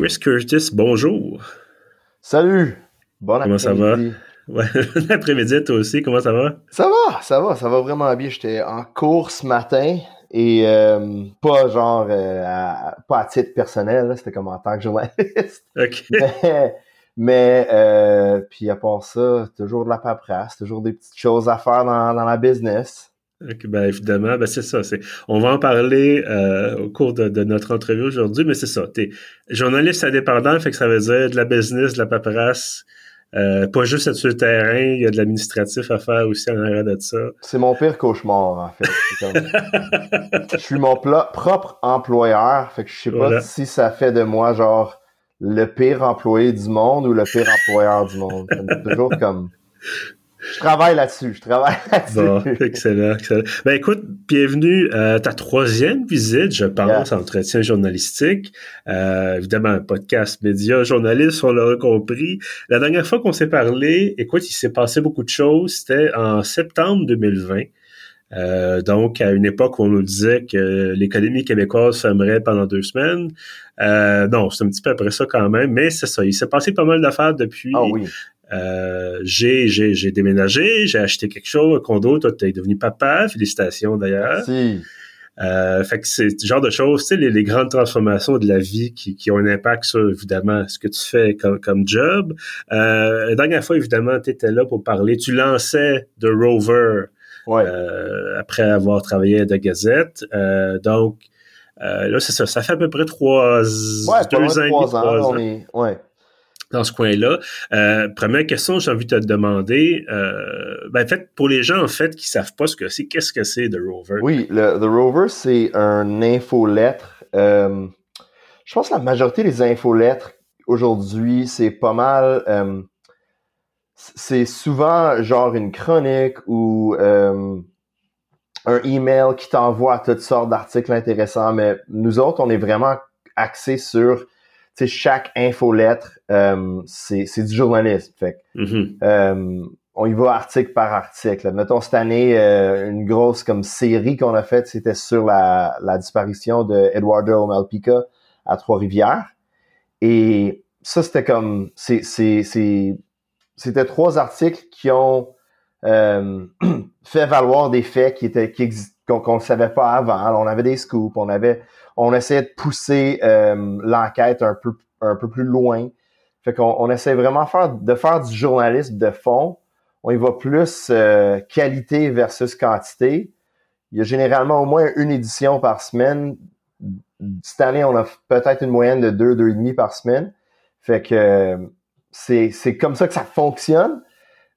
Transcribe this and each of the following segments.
Chris Curtis, bonjour. Salut. Bon Comment ça va? Ouais, après-midi, toi aussi, comment ça va? Ça va, ça va, ça va vraiment bien. J'étais en cours ce matin et euh, pas genre euh, à, pas à titre personnel, c'était comme en tant que journaliste. OK. Mais, mais euh, puis à part ça, toujours de la paperasse, toujours des petites choses à faire dans, dans la business. Ben évidemment, ben c'est ça. C'est, on va en parler euh, au cours de, de notre entrevue aujourd'hui, mais c'est ça. T'es journaliste indépendant, fait que ça veut dire de la business, de la paperasse, euh, pas juste être sur le terrain, il y a de l'administratif à faire aussi en arrière de ça. C'est mon pire cauchemar, en fait. Comme- je suis mon pla- propre employeur, fait que je sais pas si ça fait de moi genre le pire employé du monde ou le pire employeur du monde. Toujours comme je travaille là-dessus, je travaille là-dessus. Bon, excellent, excellent. Ben écoute, bienvenue à ta troisième visite, je pense, à entretien journalistique. Euh, évidemment, un podcast média journaliste, on l'a compris. La dernière fois qu'on s'est parlé, écoute, il s'est passé beaucoup de choses. C'était en septembre 2020. Euh, donc, à une époque où on nous disait que l'économie québécoise fermerait pendant deux semaines. Euh, non, c'est un petit peu après ça quand même, mais c'est ça. Il s'est passé pas mal d'affaires depuis. Ah oui. Euh, j'ai, j'ai, j'ai déménagé, j'ai acheté quelque chose, un condo, toi, t'es devenu papa, félicitations d'ailleurs. Euh, fait que c'est ce genre de choses, tu sais, les, les grandes transformations de la vie qui, qui ont un impact sur, évidemment, ce que tu fais comme, comme job. Euh, la dernière fois, évidemment, tu étais là pour parler, tu lançais The Rover Ouais. euh, après avoir travaillé à The Gazette. Donc, là, c'est ça, ça fait à peu près trois, ouais, deux ans trois On est, ouais. Dans ce coin-là. Euh, première question, j'ai envie de te demander, euh, ben, en fait, pour les gens, en fait, qui savent pas ce que c'est, qu'est-ce que c'est The Rover? Oui, le The Rover, c'est un infolettre. Euh, je pense que la majorité des infolettres aujourd'hui, c'est pas mal. euh, c'est souvent genre une chronique ou euh, un email qui t'envoie toutes sortes d'articles intéressants. Mais nous autres, on est vraiment axés sur chaque infolettre. Euh, c'est du journalisme. Fait Mhm. euh, on y va article par article. Mettons, cette année, euh, une grosse comme série qu'on a faite, c'était sur la, la disparition de Eduardo Malpica à Trois-Rivières. Et ça, c'était comme... C'était trois articles qui ont euh, fait valoir des faits qui étaient qui qu'on ne savait pas avant. Alors, on avait des scoops, on avait on essayait de pousser euh, l'enquête un peu un peu plus loin. Fait qu'on on essaie vraiment de faire du journalisme de fond. On y va plus euh, qualité versus quantité. Il y a généralement au moins une édition par semaine. Cette année, on a peut-être une moyenne de deux, deux et demi par semaine. Fait que euh, c'est, c'est comme ça que ça fonctionne.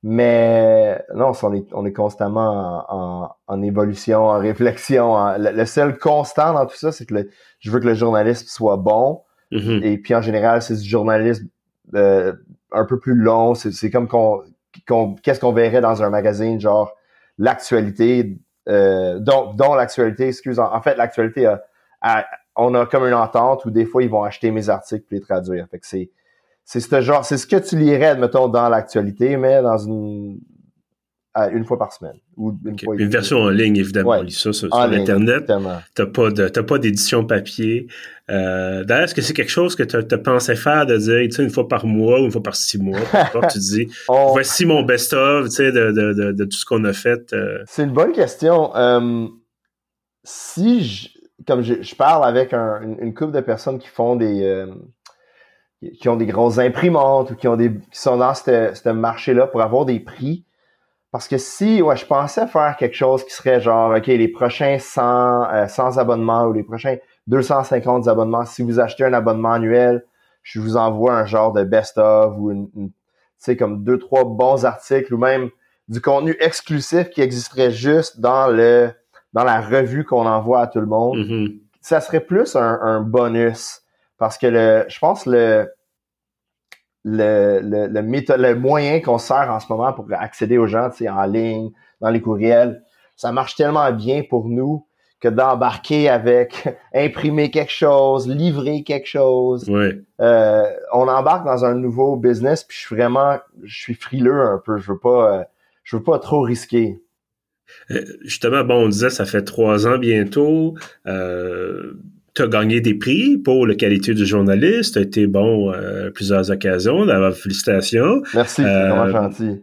Mais non, on est, on est constamment en, en, en évolution, en réflexion. en- le, le seul constant dans tout ça, c'est que le- je veux que le journalisme soit bon. Mhm. Et puis en général, c'est du journalisme euh, un peu plus long. C'est, comme qu'on, qu'on- qu'est-ce qu'on verrait dans un magazine, genre l'actualité, euh, dont, dont l'actualité, excuse, en, en fait, l'actualité, a- a- on a comme une entente où des fois ils vont acheter mes articles puis les traduire. Fait que c'est, c'est ce genre, c'est ce que tu lirais, mettons, dans l'actualité, mais dans une, à une fois par semaine ou une Ok. fois. Une version en ligne, évidemment. Ouais. On lit ça sur, sur ligne, Internet. exactement. T'as pas d'édition papier. Euh, d'ailleurs, est-ce que c'est quelque chose que tu as pensé faire de dire, tu sais, une fois par mois ou une fois par six mois, importe, tu dis, On- voici mon best-of, tu sais, de, de, de, de tout ce qu'on a fait. euh, C'est une bonne question. Euh, si je, comme je, je parle avec un- une, une couple de personnes qui font des qui ont des grosses imprimantes ou qui ont des qui sont dans ce ce marché-là pour avoir des prix. Parce que si ouais, je pensais faire quelque chose qui serait genre OK, les prochains 100, euh, 100 abonnements ou les prochains 250 abonnements, si vous achetez un abonnement annuel, je vous envoie un genre de best-of ou une, une- tu sais comme deux trois bons articles ou même du contenu exclusif qui existerait juste dans le dans la revue qu'on envoie à tout le monde. mhm. Ça serait plus un, un bonus parce que le, je pense le le, le, le, le moyen qu'on sert en ce moment pour accéder aux gens, en ligne, dans les courriels, ça marche tellement bien pour nous que d'embarquer avec imprimer quelque chose, livrer quelque chose, Ouais. euh, on embarque dans un nouveau business puis je suis vraiment je suis frileux un peu je veux pas euh, je veux pas trop risquer Euh, Justement, bon, on disait, ça fait trois ans bientôt. Euh, tu as gagné des prix pour la qualité du journaliste, tu as été bon à plusieurs occasions, d'avoir félicitations. Merci, c'est vraiment gentil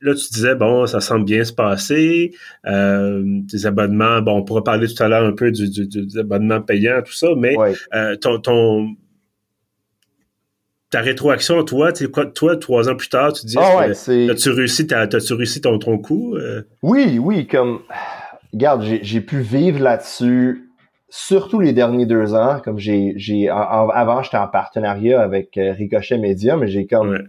là, tu disais, bon, ça semble bien se passer. Euh, des abonnements, bon, on pourra parler tout à l'heure un peu du, du, des abonnements payants, tout ça, mais euh, ton, ton, ta rétroaction, toi, quoi, toi, trois ans plus tard, tu dis, ah as-tu réussi, as-tu réussi ton, ton coup? Euh? Oui, oui, comme, regarde, j'ai pu vivre là-dessus, surtout les derniers deux ans, comme j'ai, j'ai, avant, j'étais en partenariat avec Ricochet Media, mais j'ai comme,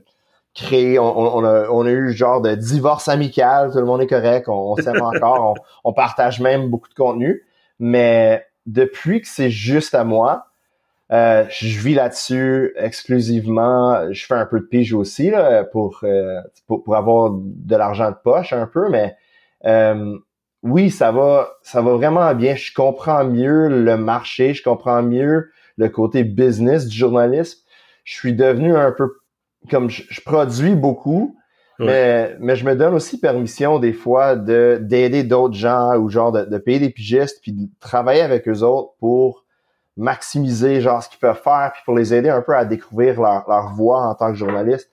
créé, on, a, on a eu genre de divorce amical, tout le monde est correct, on, s'aime encore, on, partage même beaucoup de contenu. Mais depuis que c'est juste à moi, euh, je vis là-dessus exclusivement. Je fais un peu de pige aussi là, pour, euh, pour, pour avoir de l'argent de poche un peu, mais euh, oui, ça va, ça va vraiment bien. Je comprends mieux le marché, je comprends mieux le côté business du journalisme. Je suis devenu un peu comme je, produis beaucoup, mais, mais je me donne aussi permission des fois de d'aider d'autres gens ou genre de, de, payer des pigistes puis de travailler avec eux autres pour maximiser genre ce qu'ils peuvent faire puis pour les aider un peu à découvrir leur, leur voix en tant que journaliste.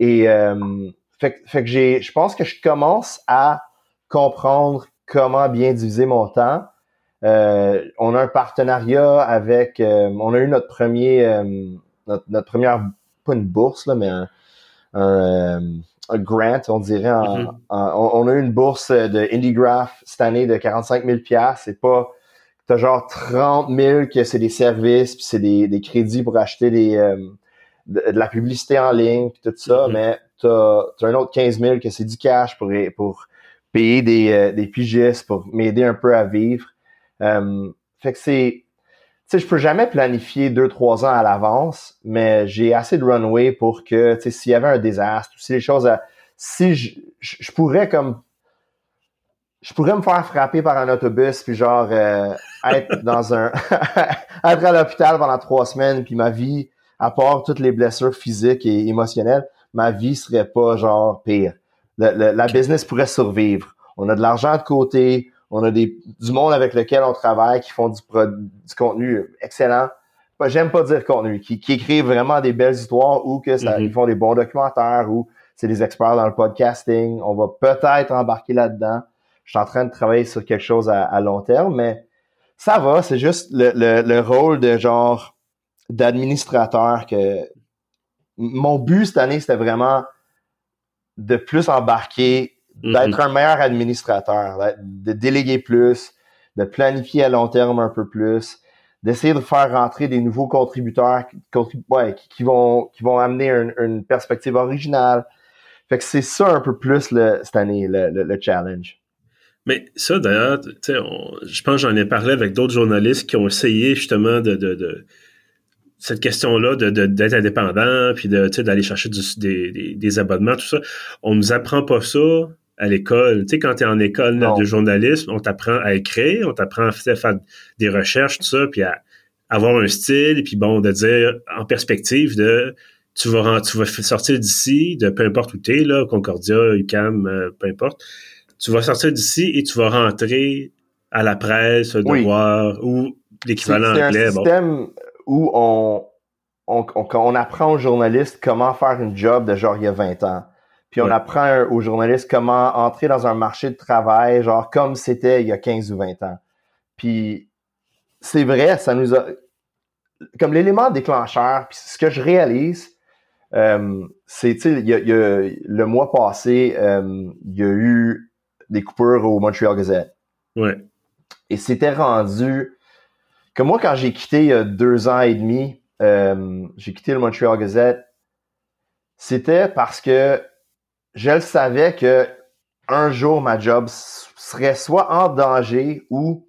Et euh, fait, fait que j'ai, je pense que je commence à comprendre comment bien diviser mon temps. Euh, on a un partenariat avec, euh, on a eu notre premier, euh, notre, notre première pas une bourse, là, mais un, un, euh, grant, on dirait. Mm-hmm. on, a eu une bourse de IndieGraph cette année de 45 000 C'est pas t'as genre 30 000 que c'est des services, puis c'est des, des, crédits pour acheter des, euh, de, la publicité en ligne, puis tout ça, mm-hmm. mais t'as as un autre 15 000 que c'est du cash pour, pour payer des, euh, des pigistes, pour m'aider un peu à vivre. fait que c'est sais, je peux jamais planifier deux, trois ans à l'avance, mais j'ai assez de runway pour que, tu sais, s'il y avait un désastre, si les choses, si je, je, pourrais comme, je pourrais me faire frapper par un autobus puis genre euh, être dans un, être à l'hôpital pendant trois semaines puis ma vie, à part toutes les blessures physiques et émotionnelles, ma vie serait pas genre pire. La business pourrait survivre. On a de l'argent de côté, on a des, du monde avec lequel on travaille qui font du, du contenu excellent. J'aime pas dire contenu, qui, qui écrivent vraiment des belles histoires ou que ça, mm-hmm. ils font des bons documentaires ou c'est des experts dans le podcasting. On va peut-être embarquer là-dedans. Je suis en train de travailler sur quelque chose à, long terme, mais ça va. C'est juste le, le, le rôle de genre d'administrateur que mon but cette année, c'était vraiment de plus embarquer d'être un meilleur administrateur, de déléguer plus, de planifier à long terme un peu plus, d'essayer de faire rentrer des nouveaux contributeurs qui, vont, qui vont amener une, perspective originale. Fait que c'est ça un peu plus le, cette année, le, le, challenge. Mais ça, d'ailleurs, je pense que j'en ai parlé avec d'autres journalistes qui ont essayé justement de, de, de cette question-là de, d'être indépendant, puis de, d'aller chercher des, des, des, abonnements, tout ça. On nous apprend pas ça à l'école. Tu sais, quand tu es en école de journalisme, on t'apprend à écrire, on t'apprend à faire des recherches, tout ça, puis à avoir un style, puis bon, de dire en perspective de tu vas, tu vas sortir d'ici, de peu importe où tu es, là, Concordia, UCAM, euh, peu importe, tu vas sortir d'ici et tu vas rentrer à la presse, au devoir, ou l'équivalent anglais. C'est un système où on, on, on, on apprend aux journalistes comment faire une job de genre il y a 20 ans. Puis on apprend aux journalistes comment entrer dans un marché de travail, genre comme c'était il y a 15 ou 20 ans. Puis c'est vrai, ça nous a... Comme l'élément déclencheur, puis ce que je réalise, euh, c'est, tu sais, il y a, le mois passé, euh, il y a eu des coupures au Montreal Gazette. Ouais. Et c'était rendu que moi, quand j'ai quitté il y a deux ans et demi, euh, j'ai quitté le Montreal Gazette, c'était parce que je le savais que un jour ma job serait soit en danger ou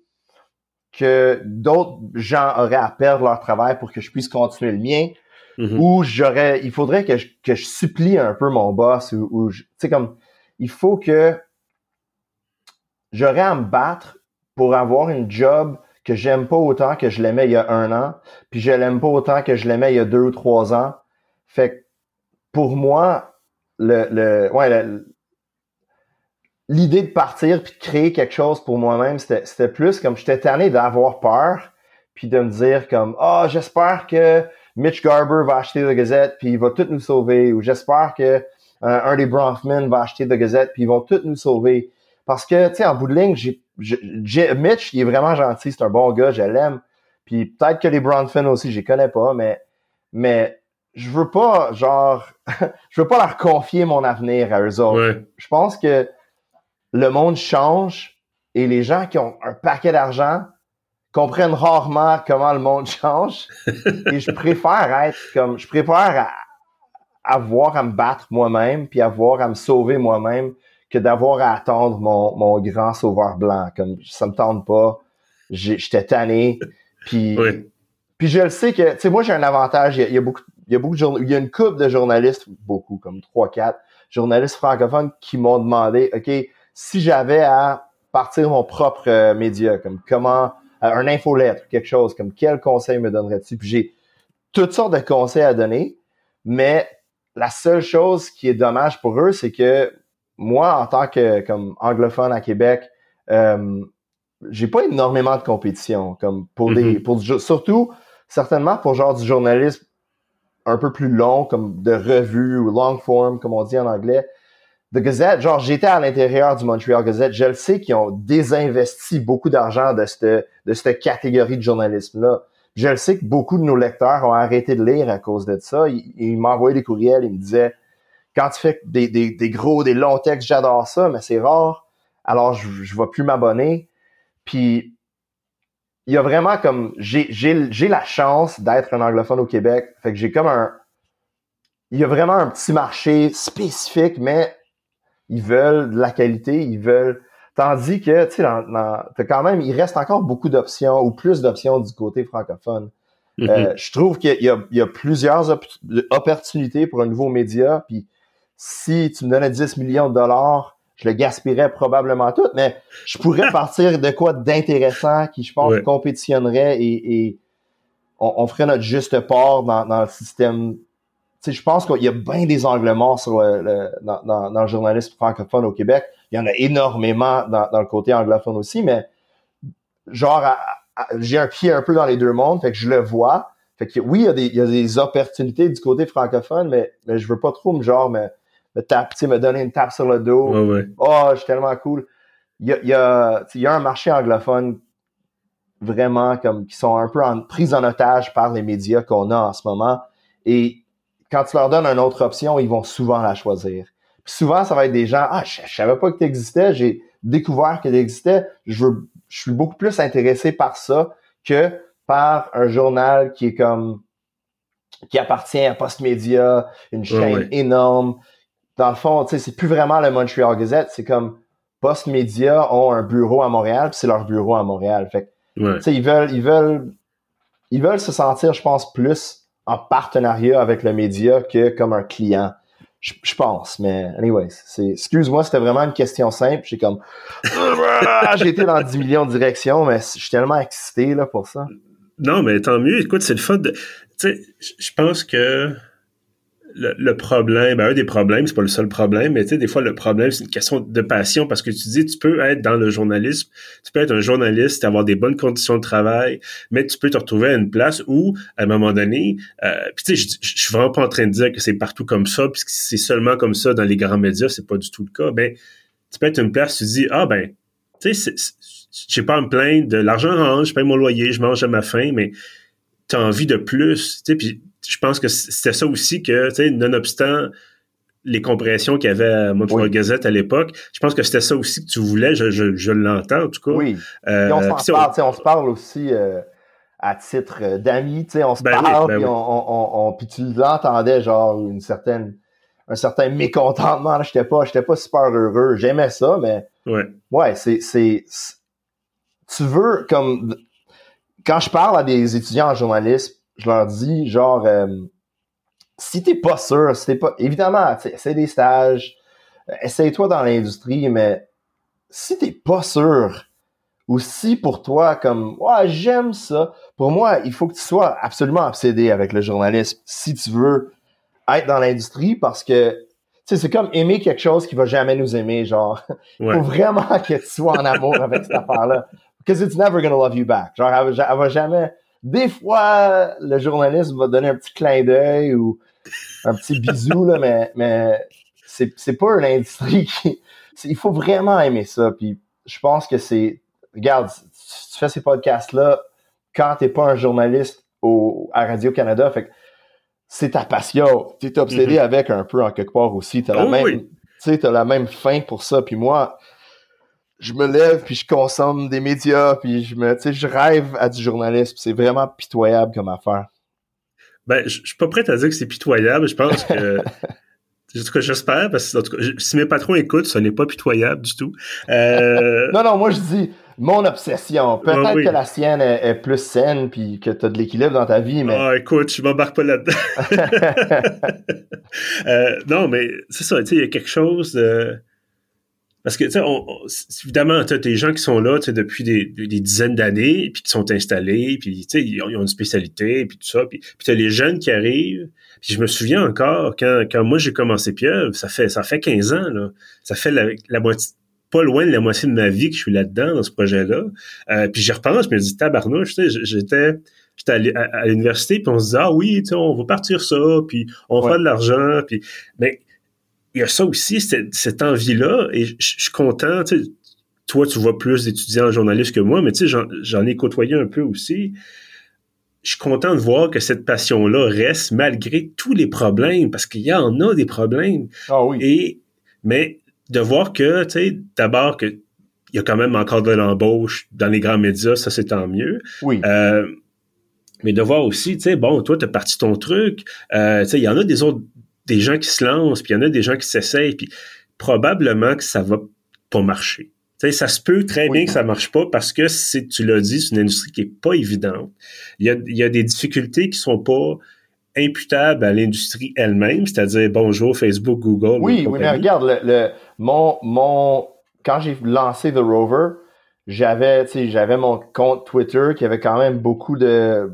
que d'autres gens auraient à perdre leur travail pour que je puisse continuer le mien mm-hmm. ou j'aurais il faudrait que je, que je supplie un peu mon boss ou, tu sais comme il faut que j'aurais à me battre pour avoir une job que j'aime pas autant que je l'aimais il y a un an, puis je l'aime pas autant que je l'aimais il y a deux ou trois ans. Fait que pour moi, le, le ouais, l'idée de partir puis de créer quelque chose pour moi-même, c'était plus comme j'étais tanné d'avoir peur, puis de me dire comme ah oh, j'espère que Mitch Garber va acheter The Gazette puis il va tout nous sauver ou j'espère que euh, un des Bronfman va acheter The Gazette puis ils vont tout nous sauver parce que tu sais en bout de ligne j'ai, Mitch il est vraiment gentil c'est un bon gars je l'aime. Puis peut-être que les Bronfman aussi je les connais pas mais mais je veux pas genre je veux pas leur confier mon avenir à eux autres. Je pense que le monde change et les gens qui ont un paquet d'argent comprennent rarement comment le monde change. et je préfère être comme, je préfère avoir à me battre moi-même, puis avoir à me sauver moi-même, que d'avoir à attendre mon, mon grand sauveur blanc. Comme ça me tente pas. J'étais tanné. Puis, puis je le sais que, tu sais, moi j'ai un avantage. Il y, a, beaucoup, il y a beaucoup de il y a une couple de journalistes, beaucoup, comme trois, quatre journalistes francophones qui m'ont demandé, ok, si j'avais à partir mon propre euh, média, comme comment euh, un infolettre, quelque chose, comme quel conseil me donnerais-tu? Puis j'ai toutes sortes de conseils à donner, mais la seule chose qui est dommage pour eux, c'est que moi, en tant que comme anglophone à Québec, euh, j'ai pas énormément de compétition, comme pour des, mm-hmm. pour surtout certainement pour genre du journalisme un peu plus long, comme de revue ou long form, comme on dit en anglais. The Gazette, genre j'étais à l'intérieur du Montreal Gazette, je le sais qu'ils ont désinvesti beaucoup d'argent de cette, de cette catégorie de journalisme-là. Je le sais que beaucoup de nos lecteurs ont arrêté de lire à cause de ça. Ils, m'envoyaient des courriels, ils me disaient quand tu fais des, des, des gros, des longs textes, j'adore ça, mais c'est rare. Alors je, je vais plus m'abonner. Puis il y a vraiment comme j'ai, la chance d'être un anglophone au Québec. Fait que j'ai comme un. Il y a vraiment un petit marché spécifique, mais ils veulent de la qualité, ils veulent. Tandis que, tu sais, dans, quand même, il reste encore beaucoup d'options ou plus d'options du côté francophone. Mm-hmm. Euh, je trouve qu'il y, y, a plusieurs opportunités pour un nouveau média. Puis si tu me donnais 10 millions de dollars, je le gaspillerais probablement tout, mais je pourrais partir de quoi d'intéressant qui, je pense, compétitionnerait et, on, ferait notre juste part dans, dans le système je pense qu'il y a bien des angles morts sur le, dans, dans, le journalisme francophone au Québec. Il y en a énormément dans, dans le côté anglophone aussi, mais genre, j'ai un pied un peu dans les deux mondes, fait que je le vois. Fait que oui, il y a des, il y a des opportunités du côté francophone, mais, mais je veux pas trop me genre me, taper, me donner une tape sur le dos. Oh, je suis tellement cool. Il y a, il y a, il y a un marché anglophone vraiment comme qui sont un peu en, pris en otage par les médias qu'on a en ce moment. Et quand tu leur donnes une autre option, ils vont souvent la choisir. Puis souvent, ça va être des gens, ah, je, savais pas que tu existais, j'ai découvert que tu existais, je veux, je suis beaucoup plus intéressé par ça que par un journal qui est comme, qui appartient à Postmedia, une chaîne énorme. Dans le fond, tu sais, c'est plus vraiment le Montreal Gazette, c'est comme Postmedia ont un bureau à Montréal, puis c'est leur bureau à Montréal. Fait tu sais, ils veulent, ils veulent, ils veulent se sentir, je pense, plus en partenariat avec le média que comme un client. Je, pense, mais anyways, c'est excuse-moi, c'était vraiment une question simple. J'ai comme j'ai été dans 10 millions de directions, mais je suis tellement excité là pour ça. Non, mais tant mieux. Écoute, c'est le fun de. Tu sais, je pense que le, problème, ben, un des problèmes, c'est pas le seul problème, mais tu sais, des fois, le problème, c'est une question de passion parce que tu dis, tu peux être dans le journalisme, tu peux être un journaliste, avoir des bonnes conditions de travail, mais tu peux te retrouver à une place où, à un moment donné, euh, puis tu sais, je, suis vraiment pas en train de dire que c'est partout comme ça, puisque c'est seulement comme ça dans les grands médias, c'est pas du tout le cas, ben, tu peux être une place, tu dis, ah ben, tu sais, j'ai pas à me de l'argent rentre, je paye mon loyer, je mange à ma faim, mais tu as envie de plus, tu sais, puis je pense que c'était ça aussi que, tu sais, nonobstant les compressions qu'il y avait à Montreal Gazette à l'époque, je pense que c'était ça aussi que tu voulais, je, je, l'entends en tout cas. Oui. Euh, on, se parle, on se parle aussi euh, à titre d'amis, on se ben parle, ben puis, on, on, puis tu l'entendais genre une certaine un certain mécontentement, j'étais pas j'étais pas super heureux, j'aimais ça mais ouais, ouais c'est c'est tu veux comme quand je parle à des étudiants en journalisme je leur dis, genre, euh, si t'es pas sûr, si t'es pas, évidemment, c'est des stages, euh, essaye-toi dans l'industrie, mais si t'es pas sûr, ou si pour toi, comme, ouais, j'aime ça, pour moi, il faut que tu sois absolument obsédé avec le journalisme si tu veux être dans l'industrie parce que, c'est comme aimer quelque chose qui va jamais nous aimer, genre. Il faut vraiment que tu sois en amour avec cette affaire-là. Because it's never gonna love you back. Genre, elle, va jamais, Des fois, le journaliste va donner un petit clin d'œil ou un petit bisou, là, mais, mais c'est, c'est pas une industrie qui. Il faut vraiment aimer ça. Puis je pense que c'est. Regarde, tu fais ces podcasts-là quand t'es pas un journaliste au, à Radio-Canada. Fait que c'est ta passion. Tu es obsédé mm-hmm. avec un peu en quelque part aussi. Tu as, la oh même, as la même fin pour ça. Puis moi, je me lève puis je consomme des médias puis je me je rêve à du journalisme c'est vraiment pitoyable comme affaire ben je suis pas prêt à dire que c'est pitoyable je pense que en tout cas j'espère parce que en tout cas, si mes patrons écoutent ce n'est pas pitoyable du tout euh... non non moi je dis mon obsession. Peut-être que la sienne est, plus saine puis que tu as de l'équilibre dans ta vie, mais. Ah, écoute, je m'embarque pas là-dedans. euh, non, mais c'est ça, tu sais, il y a quelque chose de. Parce que, tu sais, évidemment, tu as des gens qui sont là depuis des, des dizaines d'années, puis qui sont installés, puis, tu sais, ils, ont une spécialité, puis tout ça. Puis, puis tu as les jeunes qui arrivent. Puis je me souviens encore, quand, quand moi j'ai commencé Pierre, ça fait ça fait 15 ans, là. Ça fait la, la moitié pas loin de la moitié de ma vie que je suis là-dedans, dans ce projet-là. Euh, puis j'y repense, je me dis, tabarnouche, tu sais, j'étais j'étais à, l'université, puis on se disait, ah oui, tu sais, on va partir ça, puis on va faire de l'argent, puis... Mais il y a ça aussi, cette, cette envie-là, et je suis content, tu sais, toi, tu vois plus d'étudiants en journalisme que moi, mais tu sais, j'en ai côtoyé un peu aussi. Je suis content de voir que cette passion-là reste malgré tous les problèmes, parce qu'il y en a des problèmes. Ah oui. Et, mais de voir que, tu sais, d'abord que il y a quand même encore de l'embauche dans les grands médias, ça c'est tant mieux. Oui. Euh, mais de voir aussi, tu sais, bon, toi, t'as parti ton truc. Euh, tu sais, il y en a des autres, des gens qui se lancent, puis il y en a des gens qui s'essayent, puis probablement que ça va pas marcher. Ça se peut très bien que ça marche pas parce que, c'est, tu l'as dit, c'est une industrie qui est pas évidente. Il y a, il y a des difficultés qui sont pas imputable à l'industrie elle-même, c'est-à-dire bonjour Facebook, Google. Oui, oui, mais regarde, le, mon, mon, quand j'ai lancé The Rover, j'avais, j'avais mon compte Twitter qui avait quand même beaucoup de,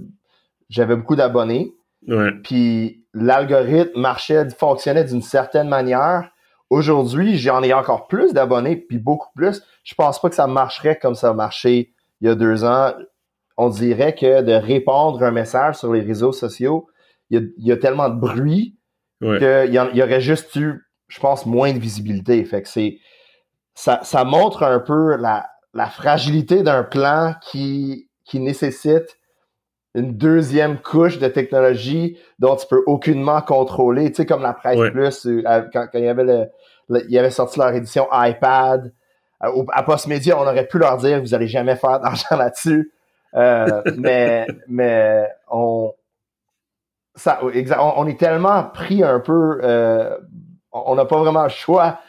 j'avais beaucoup d'abonnés. Ouais. Puis l'algorithme marchait, fonctionnait d'une certaine manière. Aujourd'hui, j'en ai encore plus d'abonnés, puis beaucoup plus. Je pense pas que ça marcherait comme ça a marché il y a deux ans. On dirait que de répondre un message sur les réseaux sociaux, il y, a, tellement de bruit qu'il y, y, aurait juste eu, je pense, moins de visibilité. Fait que c'est ça, ça montre un peu la, la fragilité d'un plan qui, qui nécessite une deuxième couche de technologie dont tu peux aucunement contrôler. Tu sais, comme la presse plus, euh, quand, quand, il y avait le, il y avait sorti leur édition iPad. Euh, à Postmedia, on aurait pu leur dire vous allez jamais faire d'argent là-dessus. Euh, mais mais on, ça, on, est tellement pris un peu, euh, on n'a pas vraiment le choix.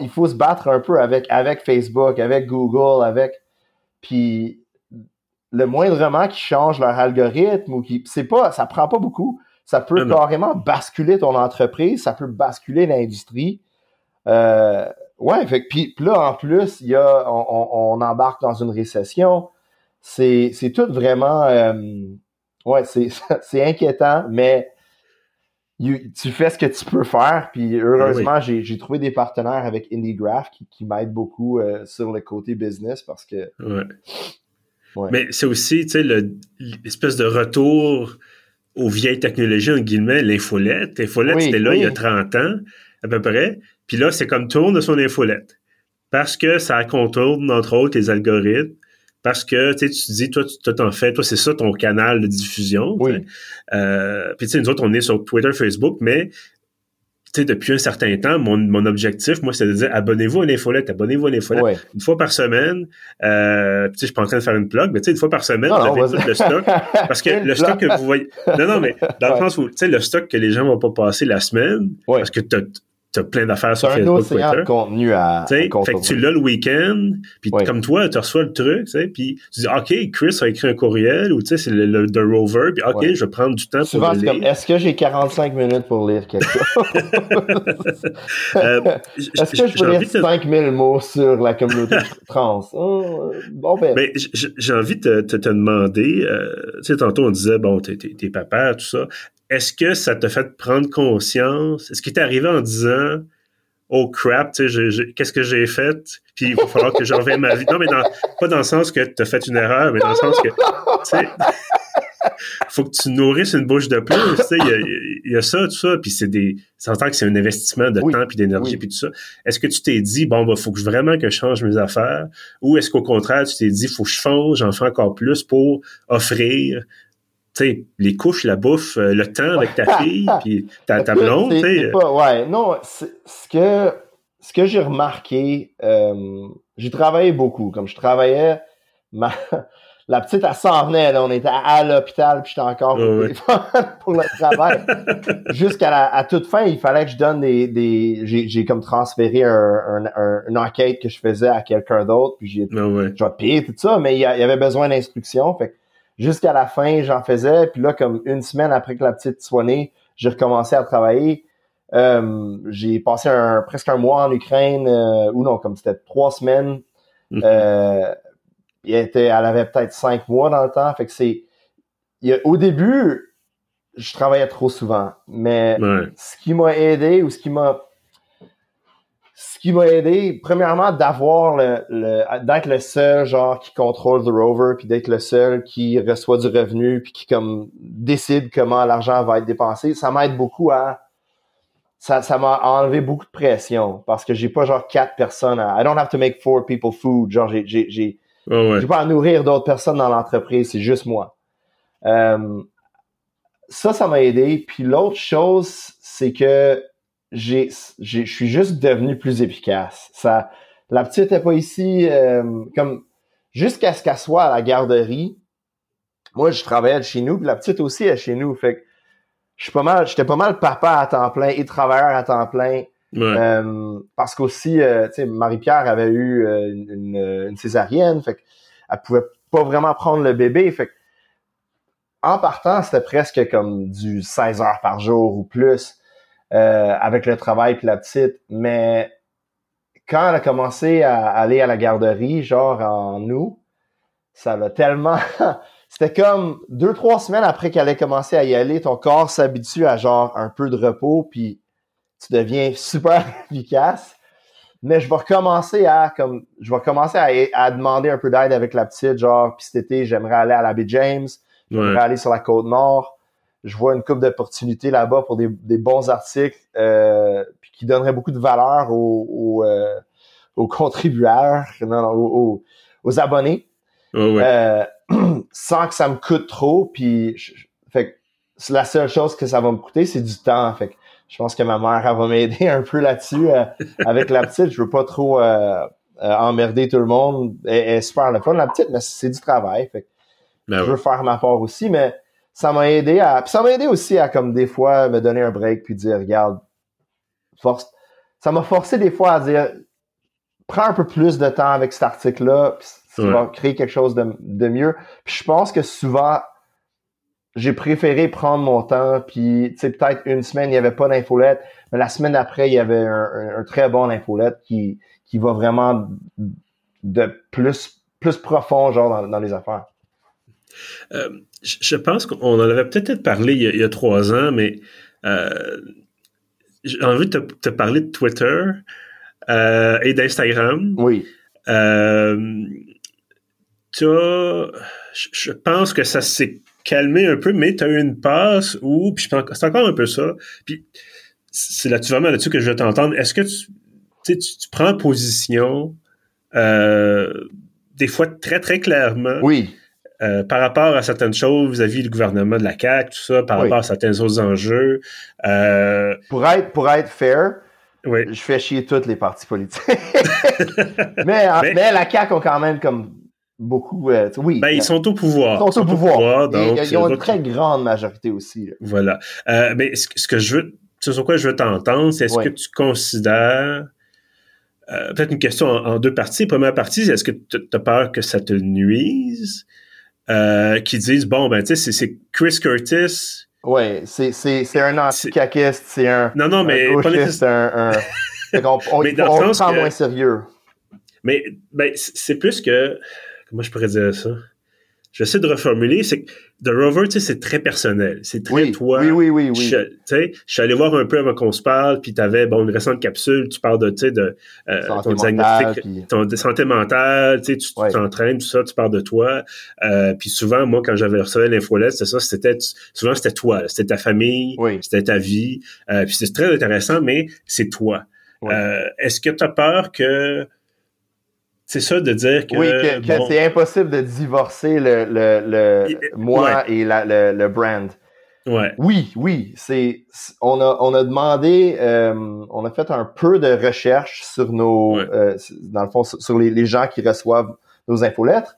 il faut se battre un peu avec, avec Facebook, avec Google, avec. Puis le moindrement qui change leur algorithme ou qui. C'est pas. Ça prend pas beaucoup. Ça peut carrément basculer ton entreprise, ça peut basculer l'industrie. Euh, ouais, fait, puis, là, en plus, il y a, on, embarque dans une récession. C'est, c'est tout vraiment. Euh, ouais, c'est inquiétant, mais tu fais ce que tu peux faire. Puis heureusement, j'ai trouvé des partenaires avec IndieGraph qui, qui m'aident beaucoup euh, sur le côté business parce que. Ouais. Mais c'est aussi, tu sais, l'espèce de retour aux vieilles technologies, en guillemets, l'infolette. L'infolette, c'était là il y a 30 ans, à peu près. Puis là, c'est comme tourne son infolette. Parce que ça contourne, entre autres, les algorithmes parce que tu te dis, toi, tu t'en fais, toi, c'est ça ton canal de diffusion. Oui. Euh, puis tu sais, nous autres, on est sur Twitter, Facebook, mais tu depuis un certain temps, mon, mon objectif, moi, c'est de dire abonnez-vous à l'infolette, abonnez-vous à l'infolette. Une fois par semaine, euh, tu sais, je suis pas en train de faire une plug, mais tu sais, une fois par semaine, vous avez le stock. Parce que le stock que vous voyez. Non, non, mais dans le sens où, tu sais, le stock que les gens vont pas passer la semaine, parce que tu t'as plein d'affaires sur Facebook, un Twitter. de contenu à, Fait que tu l'as le week-end, puis comme toi, tu reçois le truc, puis tu dis, OK, Chris a écrit un courriel, ou tu sais, c'est le, le, Rover, puis OK, je vais prendre du temps Souvent, pour le lire. Comme, est-ce que j'ai 45 minutes pour lire quelque chose? euh, est-ce que je peux lire 5000 mots sur la communauté trans? Oh, bon, ben. ben j'ai envie de te, te, demander, euh, tu sais, tantôt on disait, bon, t'es papa, tout ça est-ce que ça t'a fait prendre conscience? Est-ce qu'il t'est arrivé en disant Oh crap, qu'est-ce que j'ai fait? Puis il va falloir que je revienne ma vie. Non, mais pas dans le sens que tu as fait une erreur, mais dans le sens que. faut que tu nourrisses une bouche de plus, tu sais, il y, a ça, tout ça, puis c'est des, ça entend que c'est un investissement de temps puis d'énergie puis tout ça. Est-ce que tu t'es dit, bon, bah, faut que vraiment que je change mes affaires, ou est-ce qu'au contraire, tu t'es dit, faut que je fonce, j'en fais encore plus pour offrir, tu sais, les couches, la bouffe, euh, le temps avec ta fille, puis ta, ta blonde, tu sais. Ouais, non, ce que, ce que j'ai remarqué, euh, j'ai travaillé beaucoup, comme je travaillais, ma, la petite, elle s'en venait. Là. On était à, l'hôpital, puis j'étais encore pour le travail. Jusqu'à la à toute fin, il fallait que je donne des... des j'ai comme transféré un, un, une enquête que je faisais à quelqu'un d'autre, puis j'ai oh tout ça, mais il y, avait besoin d'instructions. Fait jusqu'à la fin, j'en faisais. Puis là, comme une semaine après que la petite soit née, j'ai recommencé à travailler. Euh, j'ai passé un, presque un mois en Ukraine, euh, ou non, comme c'était trois semaines. Mm-hmm. euh, était, elle avait peut-être cinq mois dans le temps. Fait que c'est, au début, je travaillais trop souvent. Mais ce qui m'a aidé ou ce qui m'a, ce qui m'a aidé, premièrement, d'avoir le, le d'être le seul genre qui contrôle the rover, puis d'être le seul qui reçoit du revenu, puis qui comme décide comment l'argent va être dépensé, ça m'aide beaucoup à ça, ça m'a enlevé beaucoup de pression parce que j'ai pas genre quatre personnes à I don't have to make four people food. Genre j'ai j'ai Oh, vais pas nourrir d'autres personnes dans l'entreprise, c'est juste moi. Euh, ça, ça m'a aidé. Puis l'autre chose, c'est que j'ai, je suis juste devenu plus efficace. Ça, la petite était pas ici, euh, comme jusqu'à ce qu'elle soit à la garderie. Moi, je travaillais chez nous, puis la petite aussi est chez nous. Fait que je suis pas mal, j'étais pas mal papa à temps plein et travailleur à temps plein. Euh, parce qu'aussi, euh, tu sais, Marie-Pierre avait eu une, une, césarienne, fait qu'elle pouvait pas vraiment prendre le bébé. Fait en partant, c'était presque comme du 16 heures par jour ou plus avec le travail puis la petite. Mais quand elle a commencé à aller à la garderie, genre en août, ça l'a tellement... C'était comme deux, trois semaines après qu'elle ait commencé à y aller, ton corps s'habitue à genre un peu de repos, puis tu deviens super efficace. Mais je vais recommencer à comme je vais commencer à, demander un peu d'aide avec la petite, genre puis cet été, j'aimerais aller à la baie James, j'aimerais aller sur la côte nord. Je vois une coupe d'opportunités là-bas pour des, bons articles euh, puis qui donneraient beaucoup de valeur aux, euh, contribueurs, non, aux, abonnés. Euh, sans que ça me coûte trop. Puis, fait la seule chose que ça va me coûter, c'est du temps. Fait je pense que ma mère elle va m'aider un peu là-dessus euh, avec la petite. Je veux pas trop euh, euh, emmerder tout le monde. Elle, est super le fun, la petite, mais c'est du travail. Fait ben je veux faire ma part aussi, mais ça m'a aidé à. Puis ça m'a aidé aussi à comme des fois me donner un break puis dire regarde, force. Ça m'a forcé des fois à dire prends un peu plus de temps avec cet article-là, puis ça va créer quelque chose de, de mieux. Puis je pense que souvent j'ai préféré prendre mon temps, puis tu sais, peut-être une semaine, il n'y avait pas d'infolette, mais la semaine après, il y avait un, très bon infolette qui, qui va vraiment de plus, plus profond, genre, dans, les affaires. Euh, je pense qu'on en avait peut-être parlé il y, a, trois ans, mais euh, j'ai envie de te, parler de Twitter euh, et d'Instagram. Oui. Tu as, je pense que ça s'est calmer un peu, mais tu as eu une passe où, puis c'est encore un peu ça, puis c'est là-dessus vraiment là-dessus que je veux t'entendre. Est-ce que tu, tu, tu prends position des fois très très clairement? Oui. Euh, par rapport à certaines choses vis-à-vis du gouvernement de la CAQ, tout ça, par rapport à certains autres enjeux. Euh, pour être pour être fair, oui. je fais chier toutes les partis politiques. mais, mais, mais la CAQ ont quand même comme beaucoup. Euh, oui. Ben, ils sont au pouvoir. Ils sont au pouvoir. donc, ils, ont une très grande majorité aussi. Voilà. Euh, mais ce, que je veux, sur quoi je veux t'entendre, c'est est-ce que tu considères. Euh, peut-être une question en, deux parties. Première partie, est-ce que tu as peur que ça te nuise? Qui disent, bon, ben, tu sais, c'est Chris Curtis. Oui, c'est un anti-caquiste, c'est un. Non, non, mais. C'est un. on, on, mais on, on le prend moins sérieux. Mais ben, c'est plus que comment je pourrais dire ça? J'essaie de reformuler, c'est que The Rover, tu sais, c'est très personnel. C'est très Oui, toi. oui, oui, oui, oui. Je, tu sais, je suis allé voir un peu avant qu'on se parle, puis t'avais, bon, une récente capsule, tu parles de, tu sais, de euh, ton diagnostic, puis- ton de santé mentale, tu sais, tu Ouais. t'entraînes, tout ça, tu parles de toi. Euh, puis souvent, moi, quand j'avais reçu l'infolette, c'était ça, c'était, souvent, c'était toi, c'était ta famille, Oui. c'était ta vie. Euh, puis c'est très intéressant, mais c'est toi. Oui. Euh, est-ce que tu as peur que, c'est ça, de dire que, oui, que, que bon, c'est impossible de divorcer le, le, le Il- moi et la, le, le brand. ouais, Oui, oui, c'est c'est- on a on a demandé, euh, on a fait un peu de recherche sur nos, Ouais. euh, dans le fond, sur sur les, les gens qui reçoivent nos infolettres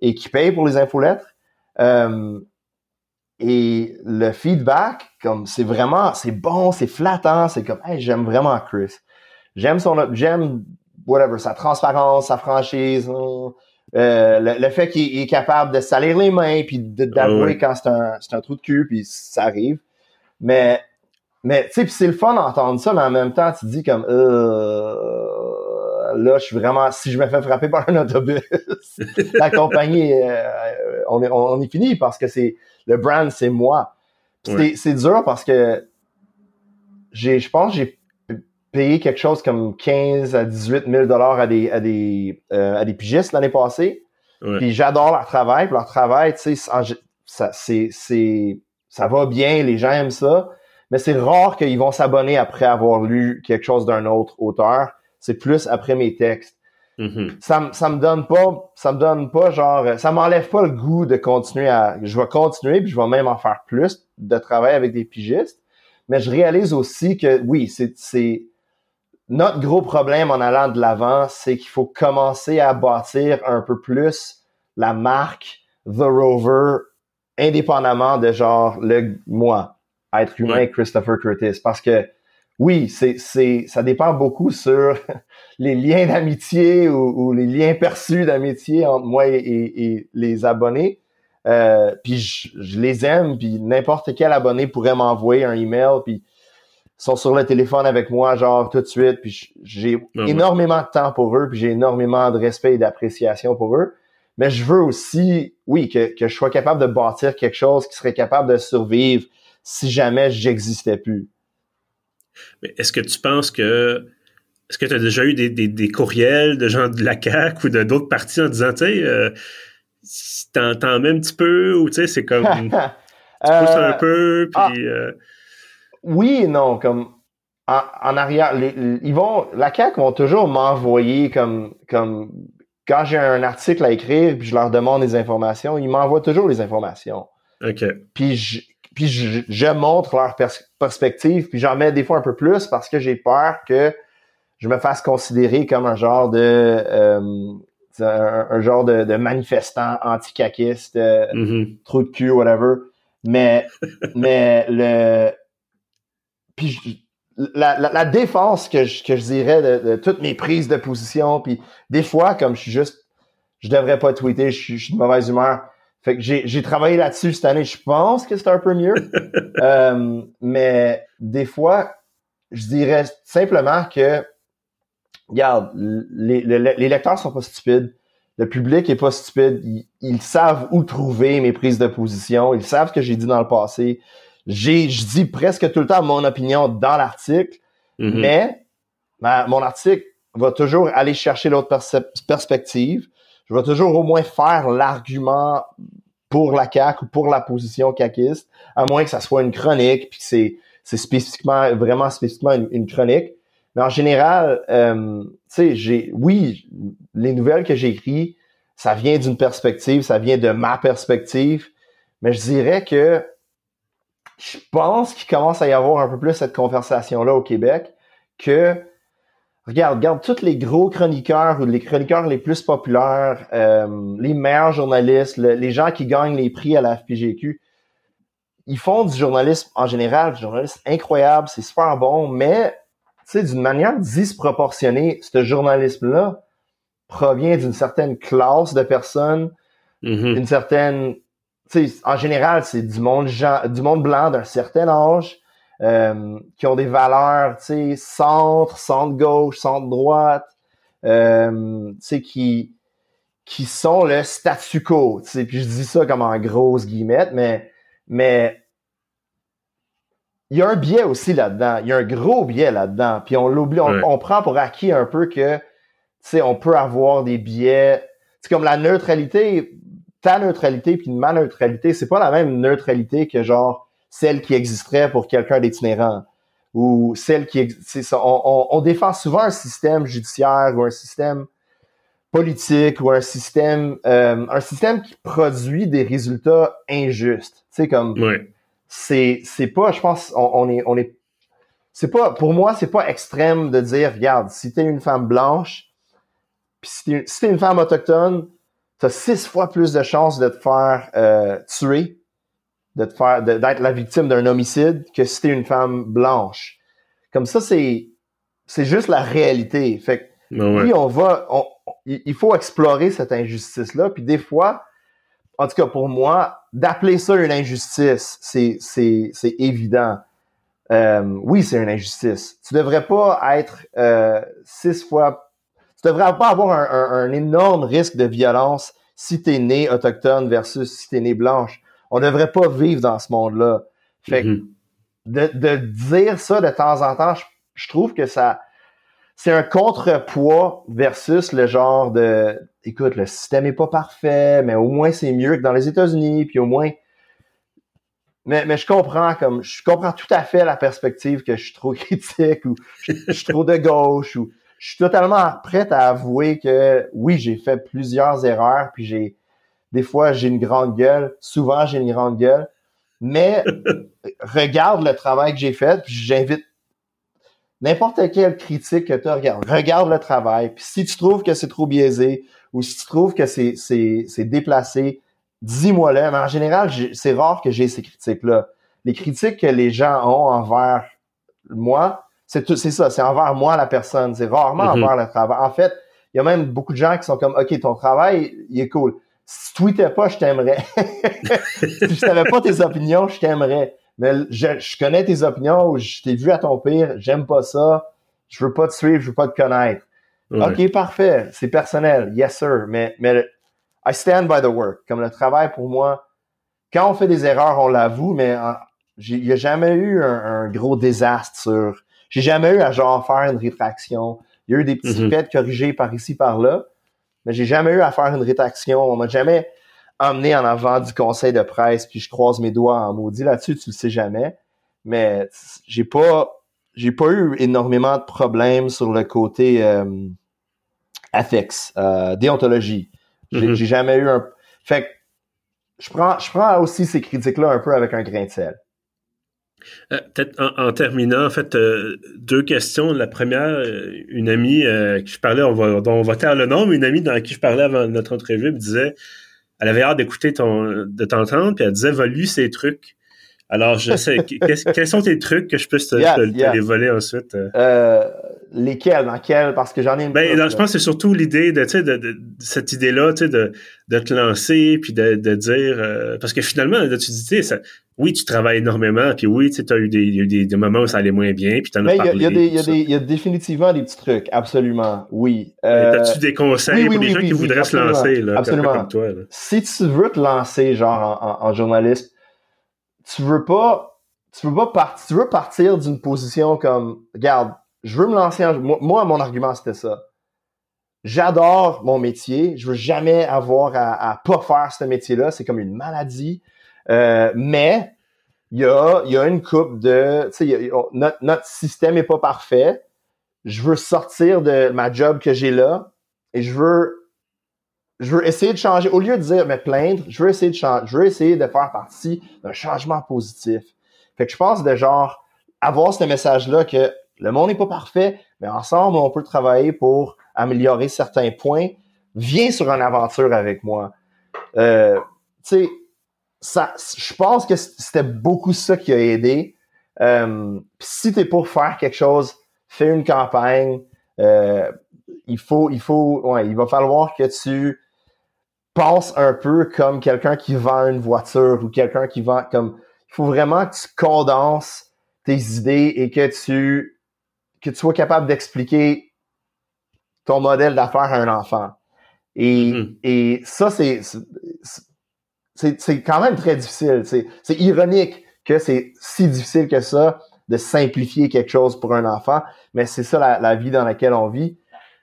et qui payent pour les infolettres. Euh, et le feedback, comme c'est vraiment, c'est bon, c'est flattant, c'est comme, hey, j'aime vraiment Chris. J'aime son, j'aime whatever, sa transparence, sa franchise, hein, euh, le, le fait qu'il il est capable de salir les mains puis de- d'avouer quand c'est un, un trou de cul puis ça arrive. Mais, mais tu sais, c'est le fun d'entendre ça, mais en même temps, tu te dis comme, euh, là, je suis vraiment, si je me fais frapper par un autobus, la compagnie, euh, on, est, on est fini parce que c'est le brand, c'est moi. C'est dur parce que j'ai, je pense, que j'ai p- payé quelque chose comme 15 à 18 000 dollars à des à des euh, à des pigistes l'année passée. ouais, Puis j'adore leur travail, puis leur travail, tu sais, ça c'est c'est ça va bien, les gens aiment ça, mais c'est rare qu'ils vont s'abonner après avoir lu quelque chose d'un autre auteur. C'est plus après mes textes ça, me- ça me donne pas, ça me donne pas genre, ça m'enlève pas le goût de continuer à, je vais continuer puis je vais même en faire plus de travail avec des pigistes. Mais je réalise aussi que oui, c'est, c'est notre gros problème en allant de l'avant, c'est qu'il faut commencer à bâtir un peu plus la marque The Rover, indépendamment de genre le moi, être humain. Christopher Curtis, parce que oui, c'est, c'est, ça dépend beaucoup sur les liens d'amitié ou, ou les liens perçus d'amitié entre moi et, et- et les abonnés. Euh, puis je, je les aime, puis n'importe quel abonné pourrait m'envoyer un email, puis sont sur le téléphone avec moi, genre tout de suite, puis j'ai Ah ouais. énormément de temps pour eux, puis j'ai énormément de respect et d'appréciation pour eux. Mais je veux aussi, oui, que, que je sois capable de bâtir quelque chose qui serait capable de survivre si jamais j'existais plus. Mais est-ce que tu penses que est-ce que tu as déjà eu des, des, des courriels de gens de la CAQ ou de d'autres partis en disant, tu sais, euh, t'en t'en mets un petit peu ou tu sais, c'est comme tu pousses un Euh, peu, ah. puis euh, oui et non, comme en, en arrière, les- les- ils vont, la CAQ vont toujours m'envoyer comme, comme quand j'ai un article à écrire puis je leur demande des informations, ils m'envoient toujours les informations. ok, Puis je, puis je, je montre leur pers- perspective puis j'en mets des fois un peu plus parce que j'ai peur que je me fasse considérer comme un genre de euh, un, un genre de, de manifestant anti-caquiste. euh, mhm, trou de cul, whatever. Mais, mais le, puis je- la, la, la défense que je, que je dirais de, de toutes mes prises de position, puis des fois, comme je suis juste, je devrais pas tweeter, je suis, je suis de mauvaise humeur. Fait que j'ai, j'ai travaillé là-dessus cette année. Je pense que c'est un peu mieux. Euh, mais des fois, je dirais simplement que, regarde, les, les, les lecteurs sont pas stupides. Le public est pas stupide. Ils, ils savent où trouver mes prises de position. Ils savent ce que j'ai dit dans le passé. J'ai, je dis presque tout le temps mon opinion dans l'article, mhm. mais ma- mon article va toujours aller chercher l'autre perspective. Je vais toujours au moins faire l'argument pour la CAQ ou pour la position caquiste, à moins que ça soit une chronique, puis que c'est, c'est spécifiquement, vraiment spécifiquement une, une chronique. Mais en général, euh, tu sais, j'ai, oui, les nouvelles que j'écris, ça vient d'une perspective, ça vient de ma perspective, mais je dirais que je pense qu'il commence à y avoir un peu plus cette conversation-là au Québec que regarde, regarde tous les gros chroniqueurs ou les chroniqueurs les plus populaires, euh, les meilleurs journalistes, le- les gens qui gagnent les prix à la FPGQ, ils font du journalisme en général, du journalisme incroyable, c'est super bon, mais tu sais, d'une manière disproportionnée, ce journalisme-là provient d'une certaine classe de personnes Mhm. une certaine en général c'est du monde gens, du monde blanc d'un certain âge euh, qui ont des valeurs tu sais centre centre gauche centre droite euh, tu sais qui qui sont le statu quo. Tu sais, puis je dis ça comme en grosse guillemette, mais, mais il y a un biais aussi là-dedans. Il y a un gros biais là-dedans. Puis on l'oublie, on, prend pour acquis un peu que, tu sais, on peut avoir des biais. C'est comme la neutralité, ta neutralité puis ma neutralité, c'est pas la même neutralité que genre celle qui existerait pour quelqu'un d'itinérant ou celle qui existe. On, on, on, défend souvent un système judiciaire ou un système politique ou un système euh, un système qui produit des résultats injustes. Tu sais comme c'est c'est pas je pense on, est on est c'est pas pour moi c'est pas extrême de dire regarde si t'es une femme blanche puis si t'es si une femme autochtone t'as six fois plus de chances de te faire euh, tuer de te faire d'être la victime d'un homicide que si t'es une femme blanche comme ça c'est c'est juste la réalité fait que oui, on va on, il faut explorer cette injustice-là. Puis des fois, en tout cas pour moi, d'appeler ça une injustice, c'est, c'est, c'est évident. Euh, oui, c'est une injustice. Tu devrais pas être euh, six fois... Tu devrais pas avoir un, énorme risque de violence si tu es né autochtone versus si tu es né blanche. On devrait pas vivre dans ce monde-là. Fait mm-hmm. de, de dire ça de temps en temps, je trouve que ça c'est un contrepoids versus le genre de écoute, le système est pas parfait, mais au moins c'est mieux que dans les États-Unis, puis au moins mais, mais je comprends comme je comprends tout à fait la perspective que je suis trop critique ou je, suis trop de gauche ou je suis totalement prête à avouer que oui, j'ai fait plusieurs erreurs puis j'ai des fois j'ai une grande gueule, souvent j'ai une grande gueule, mais regarde le travail que j'ai fait, puis j'invite n'importe quelle critique que tu regardes, regarde le travail. Puis si tu trouves que c'est trop biaisé ou si tu trouves que c'est, c'est, c'est déplacé, dis-moi-le. Mais en général, c'est rare que j'ai ces critiques-là. Les critiques que les gens ont envers moi, c'est, tout, c'est ça, c'est envers moi la personne. C'est rarement mm-hmm. envers le travail. En fait, il y a même beaucoup de gens qui sont comme, OK, ton travail, il est cool. Si tu tweetais pas, je t'aimerais. si je savais pas tes opinions, je t'aimerais mais je, connais tes opinions, je t'ai vu à ton pire, j'aime pas ça, je veux pas te suivre, je veux pas te connaître. OK, parfait, c'est personnel, yes sir, mais, mais I stand by the work. Comme le travail pour moi, quand on fait des erreurs, on l'avoue, mais il n'y a jamais eu un, gros désastre sur. J'ai jamais eu à genre faire une rétraction. Il y a eu des petits mm corrigés par ici, par là, mais j'ai jamais eu à faire une rétraction. On m'a jamais emmené en avant du conseil de presse, puis je croise mes doigts en maudit là-dessus, tu le sais jamais. Mais j'ai pas j'ai pas eu énormément de problèmes sur le côté euh, affix, euh, déontologie. Mm-hmm. J'ai jamais eu un. Fait que je prends, je prends aussi ces critiques-là un peu avec un grain de sel. Euh, peut-être en, terminant, en fait, deux questions. La première, une amie qui je parlais, on va, dont on va taire le nom, mais une amie dans qui je parlais avant notre entrevue me disait elle avait hâte d'écouter ton, de t'entendre, puis elle disait, va lui ces trucs. Alors, je sais, quels sont tes trucs que je peux te, les voler ensuite? Euh? euh, lesquels? Dans quels? Parce que j'en ai une. Ben, je pense que c'est surtout l'idée de, de, de, cette idée-là, de, de te lancer, puis de, de dire, euh, parce que finalement, là, tu dis, sais, oui, tu travailles énormément, puis oui, tu as eu, des, eu des, moments où ça allait moins bien, puis tu en as parlé. Il y, a, y, a y, a définitivement des petits trucs, absolument, oui. Euh, As-tu des conseils pour les gens qui voudraient se lancer, là, absolument. Comme, toi? Si tu veux te lancer, genre, en, en, journaliste, tu veux pas, tu veux pas partir, tu veux partir d'une position comme, regarde, je veux me lancer en, moi, mon argument, c'était ça. J'adore mon métier, je veux jamais avoir à, à pas faire ce métier-là, c'est comme une maladie euh, mais il y a, y a une coupe de, tu sais, notre, notre système est pas parfait. Je veux sortir de ma job que j'ai là et je veux, je veux essayer de changer. Au lieu de dire me plaindre, je veux essayer de changer, je veux essayer de faire partie d'un changement positif. Fait que je pense de genre avoir ce message-là que le monde n'est pas parfait, mais ensemble on peut travailler pour améliorer certains points. Viens sur une aventure avec moi. Euh, tu sais, ça, je pense que c'était beaucoup ça qui a aidé. Euh, si tu es pour faire quelque chose, fais une campagne. Euh, il faut, il faut, ouais, il va falloir que tu penses un peu comme quelqu'un qui vend une voiture ou quelqu'un qui vend comme. Il faut vraiment que tu condenses tes idées et que tu que tu sois capable d'expliquer ton modèle d'affaires à un enfant. Et, mm-hmm. et ça, c'est, c'est quand même très difficile. C'est ironique que c'est si difficile que ça de simplifier quelque chose pour un enfant, mais c'est ça la, la, vie dans laquelle on vit.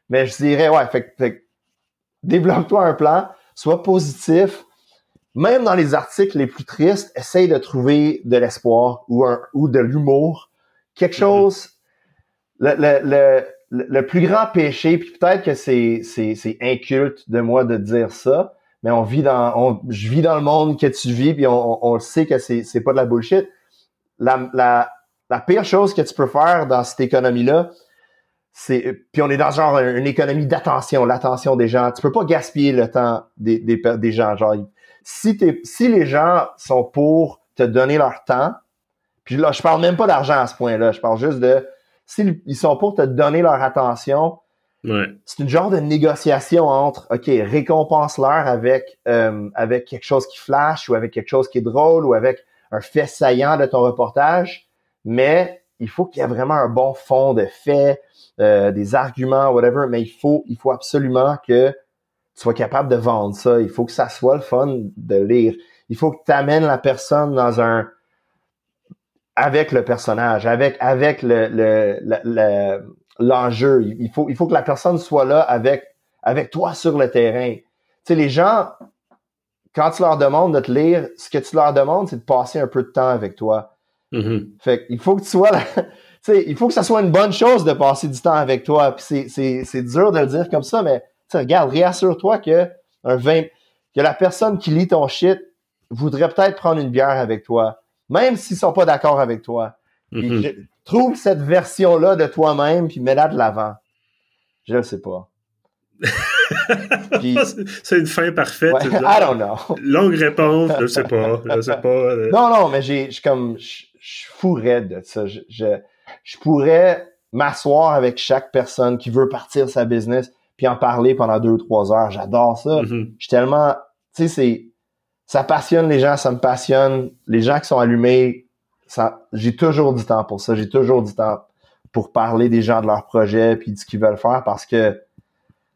Mais je dirais, ouais, fait, fait développe-toi un plan, sois positif. Même dans les articles les plus tristes, essaye de trouver de l'espoir ou, un, ou de l'humour. Quelque mm-hmm. chose. Le, le, le, le, plus grand péché, puis peut-être que c'est, c'est, c'est inculte de moi de dire ça, mais on vit dans, on, je vis dans le monde que tu vis, puis on, on, sait que c'est, c'est pas de la bullshit. La, la, la pire chose que tu peux faire dans cette économie-là, c'est puis on est dans genre une économie d'attention, l'attention des gens. Tu peux pas gaspiller le temps des, des, des gens. Genre, si t'es, si les gens sont pour te donner leur temps, puis là, je parle même pas d'argent à ce point-là. Je parle juste de s'ils sont pour te donner leur attention. Ouais. C'est une genre de négociation entre OK, récompense-leur avec euh, avec quelque chose qui flash ou avec quelque chose qui est drôle ou avec un fait saillant de ton reportage, mais il faut qu'il y ait vraiment un bon fond de faits, euh, des arguments, whatever, mais il faut, il faut absolument que tu sois capable de vendre ça. Il faut que ça soit le fun de lire. Il faut que tu amènes la personne dans un avec le personnage, avec avec le, le, l'enjeu. il faut il faut que la personne soit là avec avec toi sur le terrain. Tu sais les gens quand tu leur demandes de te lire, ce que tu leur demandes c'est de passer un peu de temps avec toi. Mm-hmm. Fait il faut que tu sois là il faut que ça soit une bonne chose de passer du temps avec toi. Puis c'est dur de le dire comme ça, mais regarde, réassure-toi que un 20, que la personne qui lit ton shit voudrait peut-être prendre une bière avec toi, même s'ils sont pas d'accord avec toi. Mm-hmm. trouve cette version-là de toi-même puis mets-la de l'avant. Je ne sais pas. c'est une fin parfaite. I don't know. Longue réponse, je sais pas, je sais pas. Euh. Non, non, mais j'ai, je comme, je suis fou de ça. je, je pourrais m'asseoir avec chaque personne qui veut partir sa business puis en parler pendant deux ou trois heures. J'adore ça. Mm-hmm. Je suis tellement, tu sais, c'est, ça passionne les gens, ça me passionne. Les gens qui sont allumés, ça, j'ai toujours du temps pour ça. J'ai toujours du temps pour parler des gens de leur projet puis de ce qu'ils veulent faire parce que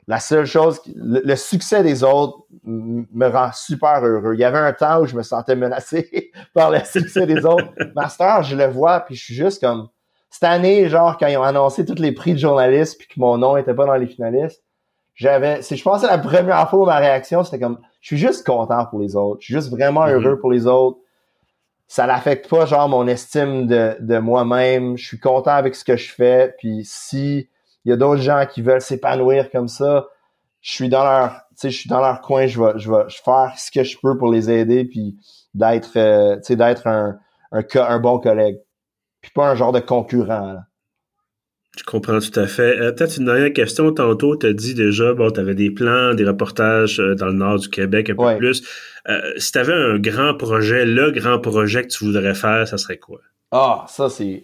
la seule chose, le, succès des autres me rend super heureux. Il y avait un temps où je me sentais menacé par le succès des autres. Master, je le vois puis je suis juste comme, cette année, genre, quand ils ont annoncé tous les prix de journalistes puis que mon nom était pas dans les finalistes, j'avais, si je pensais la première fois ma réaction, c'était comme, je suis juste content pour les autres. Je suis juste vraiment mm-hmm. heureux pour les autres. Ça n'affecte pas, genre, mon estime de, de moi-même. Je suis content avec ce que je fais. Puis si il y a d'autres gens qui veulent s'épanouir comme ça, je suis dans leur, tu sais, je suis dans leur coin. Je vais, je vais faire ce que je peux pour les aider puis d'être, euh, tu sais, d'être un, un, un bon collègue puis pas un genre de concurrent. Je comprends tout à fait. Euh, peut-être une dernière question. Tantôt, tu as dit déjà, bon, tu avais des plans, des reportages euh, dans le nord du Québec un peu plus. Euh, si tu avais un grand projet, le grand projet que tu voudrais faire, ça serait quoi? Ah, ça, c'est.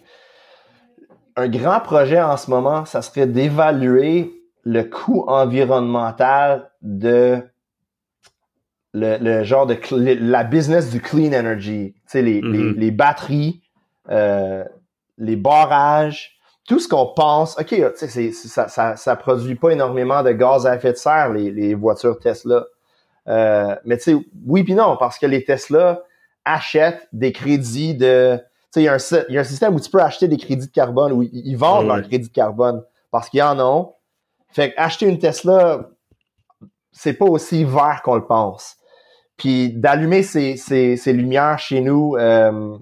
Un grand projet en ce moment, ça serait d'évaluer le coût environnemental de le, genre de la business du clean energy. Tu sais, les, les mm-hmm. batteries euh, les barrages, tout ce qu'on pense, OK, c'est, ça, ça, ça produit pas énormément de gaz à effet de serre, les, les voitures Tesla. Euh, mais tu sais, oui puis non, parce que les Tesla achètent des crédits de... Tu sais, il y, a un, y a un système où tu peux acheter des crédits de carbone, où ils, vendent leurs crédits de carbone, parce qu'ils en ont. Fait acheter une Tesla, c'est pas aussi vert qu'on le pense. Puis d'allumer ces, ces, ces, lumières chez nous, euh,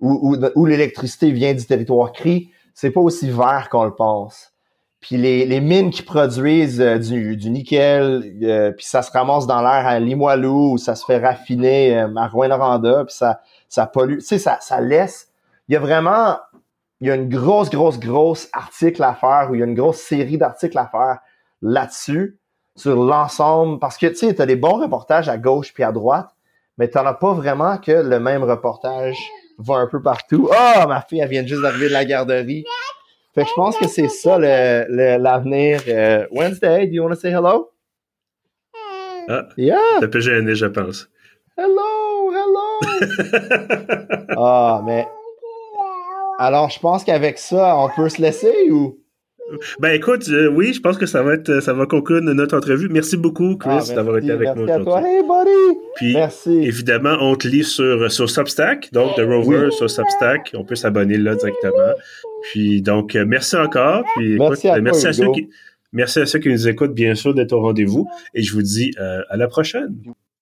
où, où, l'électricité vient du territoire CRI, c'est pas aussi vert qu'on le pense. Puis les, les mines qui produisent euh, du, du, nickel, euh, puis ça se ramasse dans l'air à Limoilou, ou ça se fait raffiner euh, à Rwanda, puis ça, ça pollue. Tu sais, ça, ça laisse... Il y a vraiment... Il y a une grosse, grosse, grosse article à faire, ou il y a une grosse série d'articles à faire là-dessus, sur l'ensemble. Parce que, tu sais, tu as des bons reportages à gauche puis à droite, mais tu n'en as pas vraiment que le même reportage va un peu partout. Oh, ma fille, elle vient juste d'arriver de la garderie. Fait que je pense que c'est ça l'avenir. Le, euh, Wednesday, do you want to say hello? Ah, yeah. Ça peut gêner, je pense. Hello, hello. ah, mais. Alors, je pense qu'avec ça, on peut se laisser ou? Ben écoute, euh, oui, je pense que ça va être, ça va conclure notre entrevue. Merci beaucoup, Chris, Ah, d'avoir été avec merci moi à toi. aujourd'hui. Hey, buddy! Puis, Merci. évidemment, on te lit sur, sur Substack, donc The Rover Oui. sur Substack. On peut s'abonner là directement. Puis, donc, euh, merci encore. Puis, Merci à euh, merci, toi, à ceux qui, merci à ceux qui nous écoutent, bien sûr, d'être au rendez-vous. Et je vous dis euh, à la prochaine.